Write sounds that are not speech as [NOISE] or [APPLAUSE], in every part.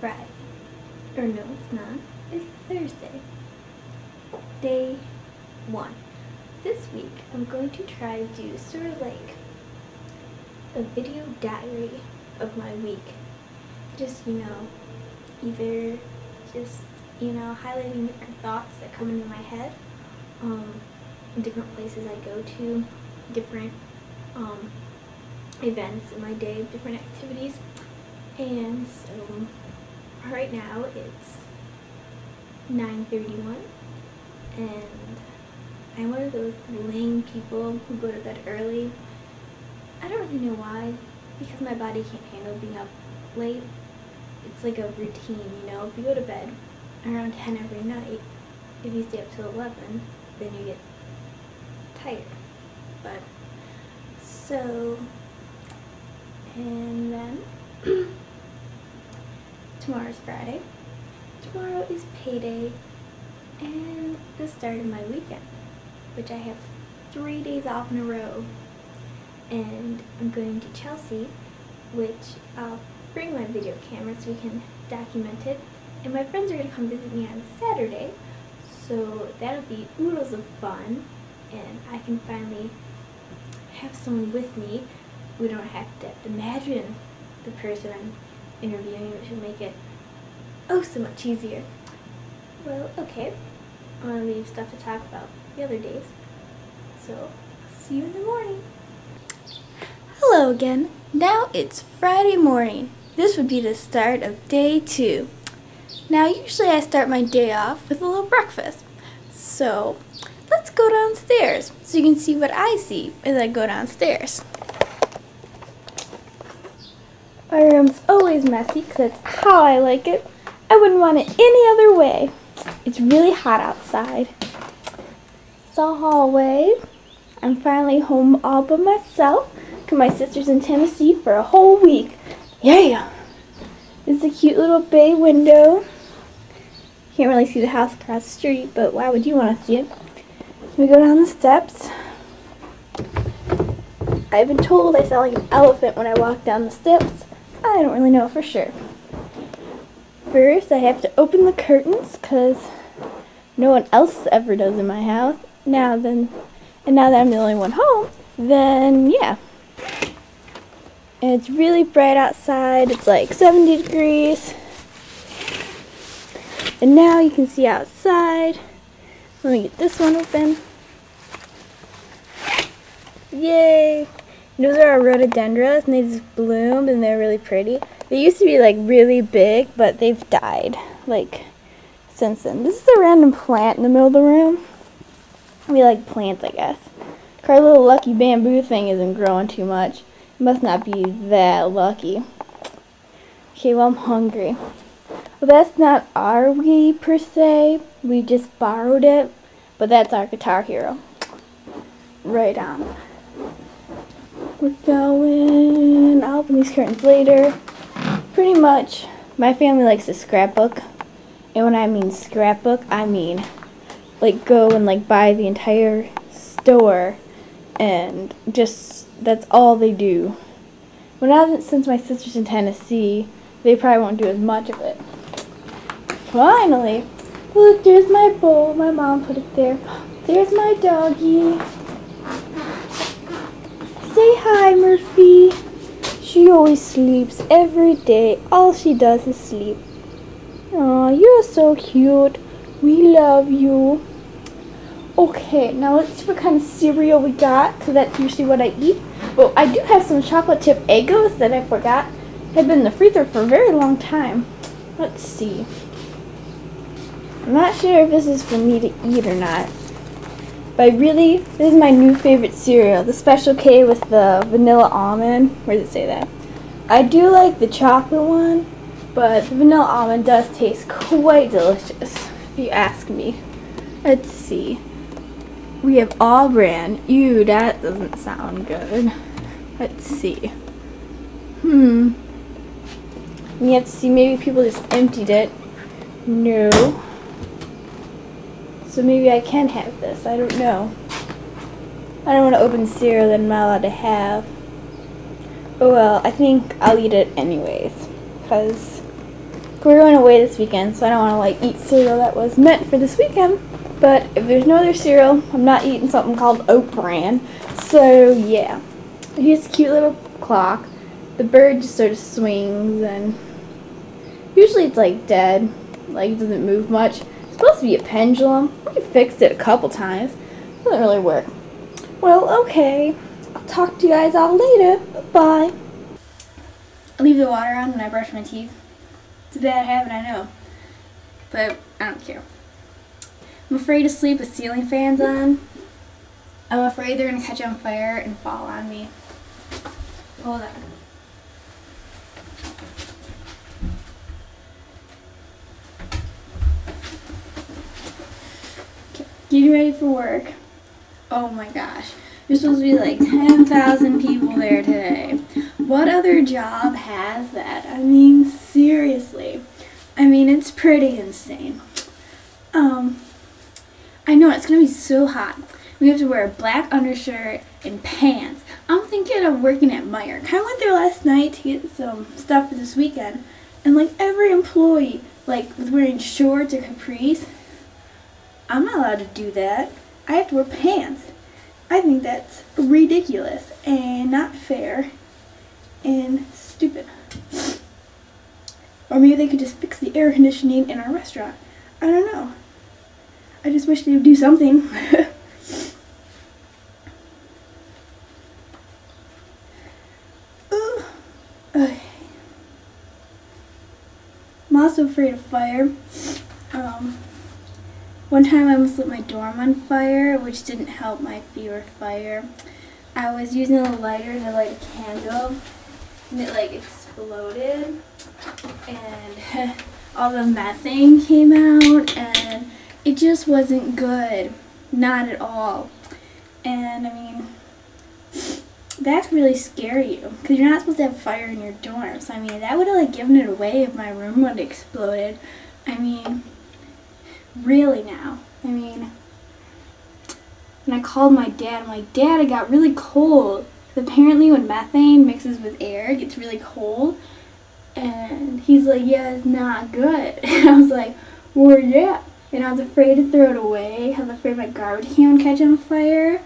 Friday. Or no, it's not. It's Thursday. Day one. This week, I'm going to try to do sort of like a video diary of my week. Just, you know, either just, you know, highlighting different thoughts that come into my head, um, different places I go to, different um, events in my day, different activities. And so right now it's 9.31 and I'm one of those lame people who go to bed early. I don't really know why, because my body can't handle being up late. It's like a routine, you know. If you go to bed around 10 every night, if you stay up till 11, then you get tired. But, so, and then, [CLEARS THROAT] tomorrow's Friday. Tomorrow is payday and the start of my weekend, which I have three days off in a row. And I'm going to Chelsea, which I'll bring my video camera so we can document it. And my friends are going to come visit me on Saturday, so that'll be oodles of fun. And I can finally have someone with me. We don't have to imagine the person I'm interviewing, which will make it oh so much easier. Well, okay. I'm gonna leave stuff to talk about the other days. So, see you in the morning. Hello again. Now it's Friday morning. This would be the start of day two. Now, usually I start my day off with a little breakfast. So, let's go downstairs so you can see what I see as I go downstairs. My room's always messy because that's how I like it. I wouldn't want it any other way. It's really hot outside. It's the hallway. I'm finally home all by myself because my sister's in Tennessee for a whole week. Yeah! It's a cute little bay window. Can't really see the house across the street, but why would you want to see it? We go down the steps. I've been told I sound like an elephant when I walk down the steps. I don't really know for sure. First, I have to open the curtains because no one else ever does in my house. Now then, and now that I'm the only one home, then yeah. And it's really bright outside. It's like 70 degrees. And now you can see outside. Let me get this one open. Yay! Those are our rhododendrons and they just bloom, and they're really pretty. They used to be like really big, but they've died like since then. This is a random plant in the middle of the room. We like plants, I guess. Our little lucky bamboo thing isn't growing too much. It must not be that lucky. Okay, well I'm hungry. Well, that's not our Wii per se. We just borrowed it, but that's our Guitar Hero. Right on. We're going. I'll open these curtains later. Pretty much, my family likes to scrapbook. And when I mean scrapbook, I mean like go and like buy the entire store and just that's all they do. Well, now that since my sister's in Tennessee, they probably won't do as much of it. Finally, look, there's my bowl. My mom put it there. [GASPS] There's my doggy. Say hi, Murphy. She always sleeps every day. All she does is sleep. Aw, you're so cute. We love you. Okay, now let's see what kind of cereal we got, because that's usually what I eat. But I do have some chocolate chip Eggos that I forgot. Have been in the freezer for a very long time. Let's see. I'm not sure if this is for me to eat or not. But I really, this is my new favorite cereal, the Special K with the vanilla almond. Where does it say that? I do like the chocolate one, but the vanilla almond does taste quite delicious, if you ask me. Let's see. We have All-Bran. Ew, that doesn't sound good. Let's see. Hmm. We have to see, maybe people just emptied it. No. So maybe I can have this. I don't know. I don't want to open cereal that I'm not allowed to have. Oh well, I think I'll eat it anyways. Because We're going away this weekend, so I don't want to like eat cereal that was meant for this weekend. But if there's no other cereal, I'm not eating something called Oat Bran. So yeah, here's a cute little clock. The bird just sort of swings, and usually it's like dead, like it doesn't move much. Supposed to be a pendulum. We fixed it a couple times. It doesn't really work. Well, okay. I'll talk to you guys all later. Bye. I leave the water on when I brush my teeth. It's a bad habit, I know. But I don't care. I'm afraid to sleep with ceiling fans on. I'm afraid they're going to catch on fire and fall on me. Hold on. Getting ready for work. Oh my gosh. There's supposed to be like 10,000 people there today. What other job has that? I mean, seriously. I mean, it's pretty insane. Um, I know it's gonna be so hot. We have to wear a black undershirt and pants. I'm thinking of working at Meijer. Kind of went there last night to get some stuff for this weekend, and like every employee like was wearing shorts or capris. I'm not allowed to do that. I have to wear pants. I think that's ridiculous and not fair and stupid. Or maybe they could just fix the air conditioning in our restaurant. I don't know. I just wish they would do something. [LAUGHS] I'm also afraid of fire. Um, one time I almost lit my dorm on fire, which didn't help my fever fire. I was using a lighter to light a candle, and it like exploded, and [LAUGHS] all the methane came out, and it just wasn't good. Not at all. And I mean, [SIGHS] that's really scary you because you're not supposed to have fire in your dorm. So I mean, that would have like given it away if my room would have exploded. I mean, really now. I mean, and I called my dad. I'm like, Dad, it got really cold. Apparently, when methane mixes with air, it gets really cold. And he's like, Yeah, it's not good. [LAUGHS] And I was like, Well, yeah. And I was afraid to throw it away. I was afraid my garbage can would catch on fire.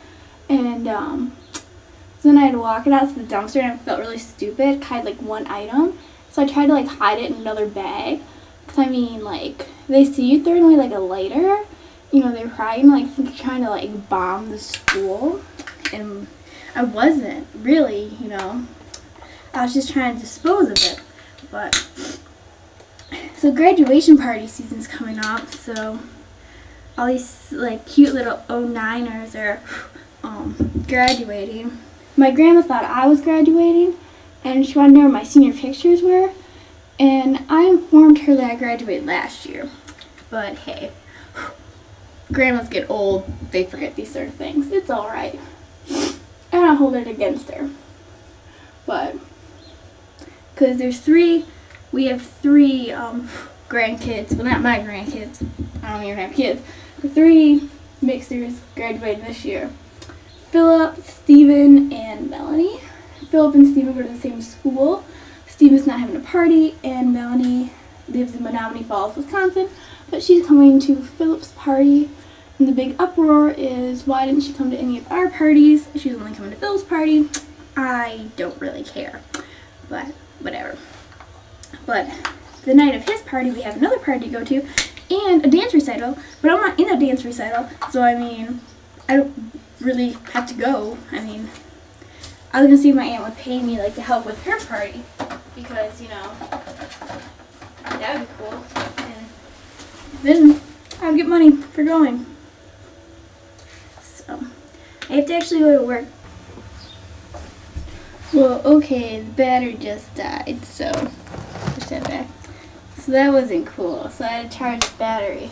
And um, so then I had to walk it out to the dumpster, and I felt really stupid. I had like one item, so I tried to like hide it in another bag. Cause I mean, like they see you throwing away like a lighter, you know, they're probably like trying to like bomb the school, and I wasn't really, you know. I was just trying to dispose of it, but [SNIFFS] so graduation party season's coming up, so all these like cute little 09ers are [SIGHS] um, graduating. My grandma thought I was graduating, and she wanted to know where my senior pictures were. And I informed her that I graduated last year. But hey, [SIGHS] grandmas get old, they forget these sort of things. It's alright. I don't hold it against her. But, because there's three, we have three um, grandkids. Well, not my grandkids. I don't even have kids. Three mixers graduated this year. Philip, Stephen, and Melanie. Philip and Stephen go to the same school. Stephen's not having a party, and Melanie lives in Menomonee Falls, Wisconsin, but she's coming to Philip's party. And the big uproar is why didn't she come to any of our parties? She's only coming to Philip's party. I don't really care, but whatever. But the night of his party, we have another party to go to and a dance recital, but I'm not in a dance recital, so I mean, I don't really have to go. I mean, I was gonna see if my aunt would pay me like to help with her party because you know that would be cool. And then I'd get money for going. So I have to actually go to work. Well, okay, the battery just died, so push that back. So that wasn't cool. So I had to charge the battery.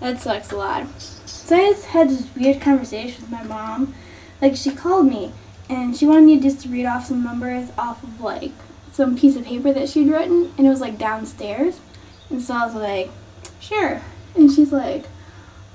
That sucks a lot. So I just had this weird conversation with my mom. Like she called me and she wanted me just to read off some numbers off of like some piece of paper that she'd written and it was like downstairs. And so I was like, sure. And she's like,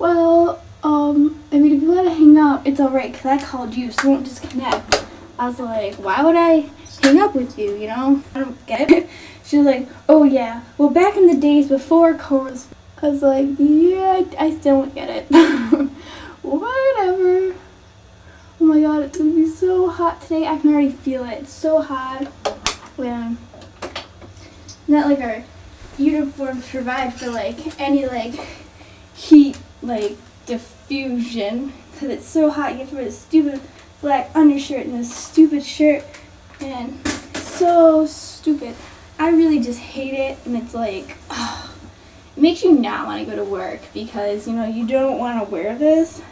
well, um, I mean, if you want to hang up, it's alright because I called you, so it won't disconnect. I was like, why would I hang up with you, you know? I don't get it. [LAUGHS] She was like, oh yeah, well back in the days before Cora's, I was like, yeah, I, I still don't get it. [LAUGHS] Whatever. Oh my god, it's gonna be so hot today. I can already feel it. It's so hot. Yeah. Not like our uniforms provide for like any like heat like diffusion because it's so hot. You have to wear this stupid black undershirt and this stupid shirt and so stupid. I really just hate it and it's like it makes you not want to go to work because you know you don't want to wear this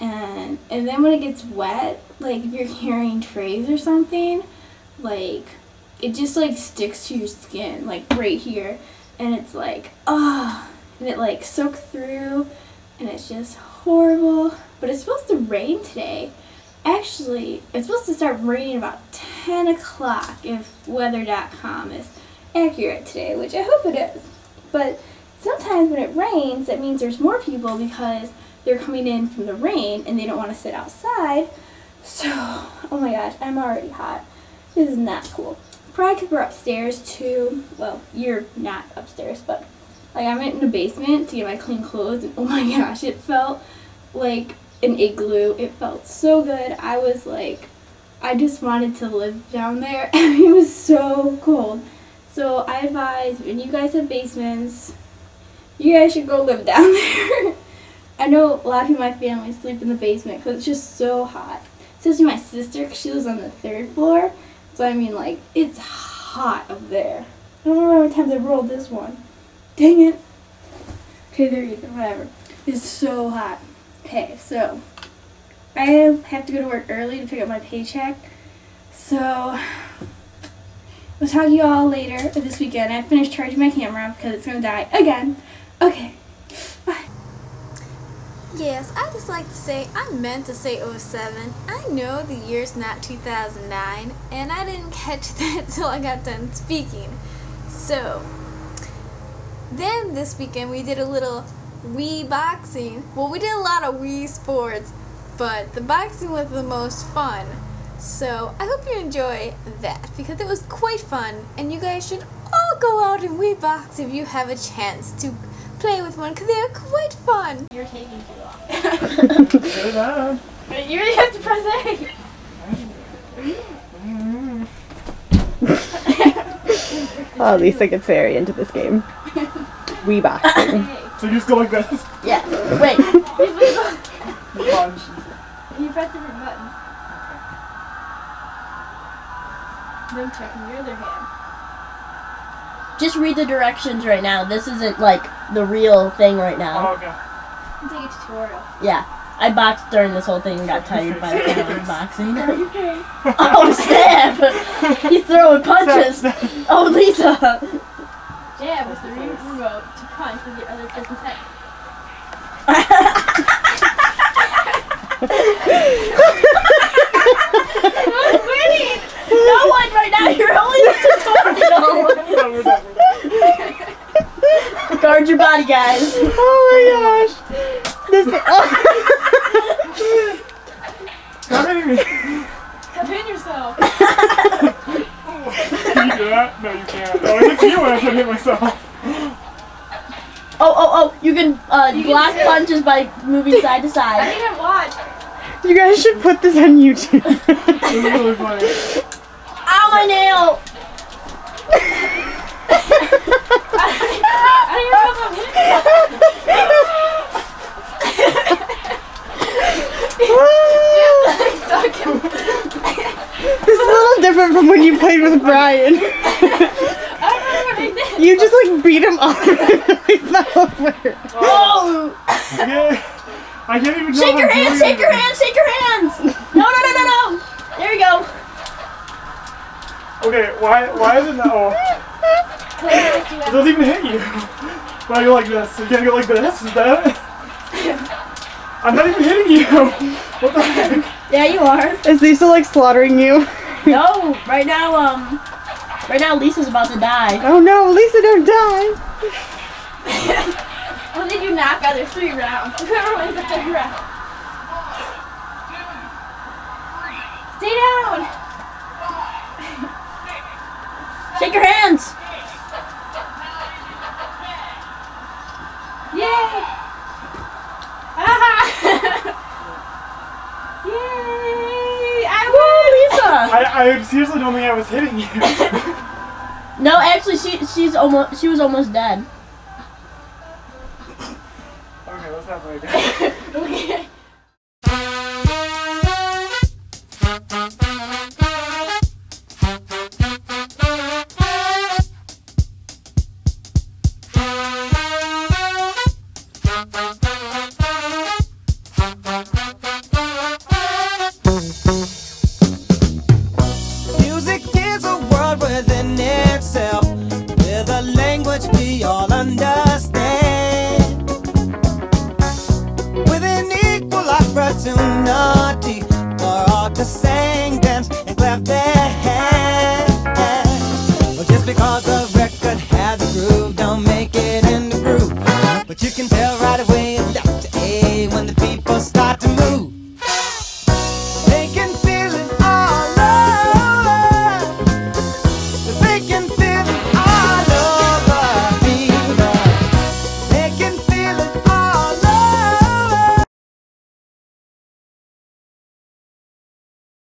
and and then when it gets wet like if you're carrying trays or something like it just like sticks to your skin like right here. And it's like ah and it like soaks through and it's just horrible. But it's supposed to rain today. Actually it's supposed to start raining about 10 o'clock if weather.com is accurate today which i hope it is. But sometimes when it rains that means there's more people because they're coming in from the rain and they don't want to sit outside. So oh my gosh i'm already hot. This is not cool probably because we're upstairs too well you're not upstairs but like i went in the basement to get my clean clothes and oh my [LAUGHS] gosh it felt like an igloo. It felt so good. I was like i just wanted to live down there [LAUGHS] it was so cold. So i advise when you guys have basements you guys should go live [LAUGHS] down there. I know a lot of my family sleep in the basement because it's just so hot. Especially my sister because she lives on the third floor so I mean, like, it's hot up there. I don't remember how many times I rolled this one. Dang it. Okay, there you go. Whatever. It's so hot. Okay, so I have to go to work early to pick up my paycheck. So I'll talk to you all later this weekend. I finished charging my camera because it's gonna die again. Okay. Yes, I just like to say I meant to say 07. I know the year's not 2009, and I didn't [LAUGHS] catch that till I got done speaking. So, then this weekend we did a little Wii boxing. Well, we did a lot of Wii sports, but the boxing was the most fun. So, I hope you enjoy that because it was quite fun, and you guys should all go out and Wii box if you have a chance to play with one because they're quite fun. You're taking too long. Good enough. [LAUGHS] you really have to press A. Oh, Lisa gets very into this game. Wii boxing. [LAUGHS] So you just go like this. yeah. Wait. Punch. [LAUGHS] You press different buttons. Then check your other hand. Just read the directions right now. This isn't like the real thing right Oh, now. okay. You take a tutorial. Yeah. I boxed during this whole thing and got tired by the time I was boxing. Your face. oh snap! [LAUGHS] He's throwing punches. Oh Lisa. Jab was the remote to punch with the other person's head. [LAUGHS] Who's winning? No one right now. You're only the tutorial. [LAUGHS] Guard your body, guys. Oh my gosh. This. Stop hitting me. Stop yourself. Can you do that? No, you can't. Oh, it's you when I can hit myself. Oh, oh, oh! You can uh, block punches by moving side to side. I side. think I watched. You guys should put this on YouTube. This is really funny. Ow, my nail! I don't even know if I'm hitting. Duck him. This is a little different from when you played with Brian. I don't remember what I did. You just like beat him up and he fell over. Oh! Yeah. I can't even Shake your I'm hands! Shake your it. hands! Shake your hands! No, no, no, no, no! There you go. Okay, why why is it not? Oh, it doesn't even hit you. Why you go like this? You can't go like this. Is that it? I'm not even hitting you. What the heck? Yeah, you are. Is Lisa like slaughtering you? No, right now, um, right now Lisa's about to die. Oh no, Lisa, don't die. [LAUGHS] Well, they do knockout. There's three rounds. Whoever wins the third round. Stay down. [LAUGHS] Shake your hands. Yay! Ah! [LAUGHS] Yay! I won! Lisa. I, I seriously don't think I was hitting you. [LAUGHS] No, actually, she she's almost she was almost dead. okay, let's not play again. [LAUGHS] Okay.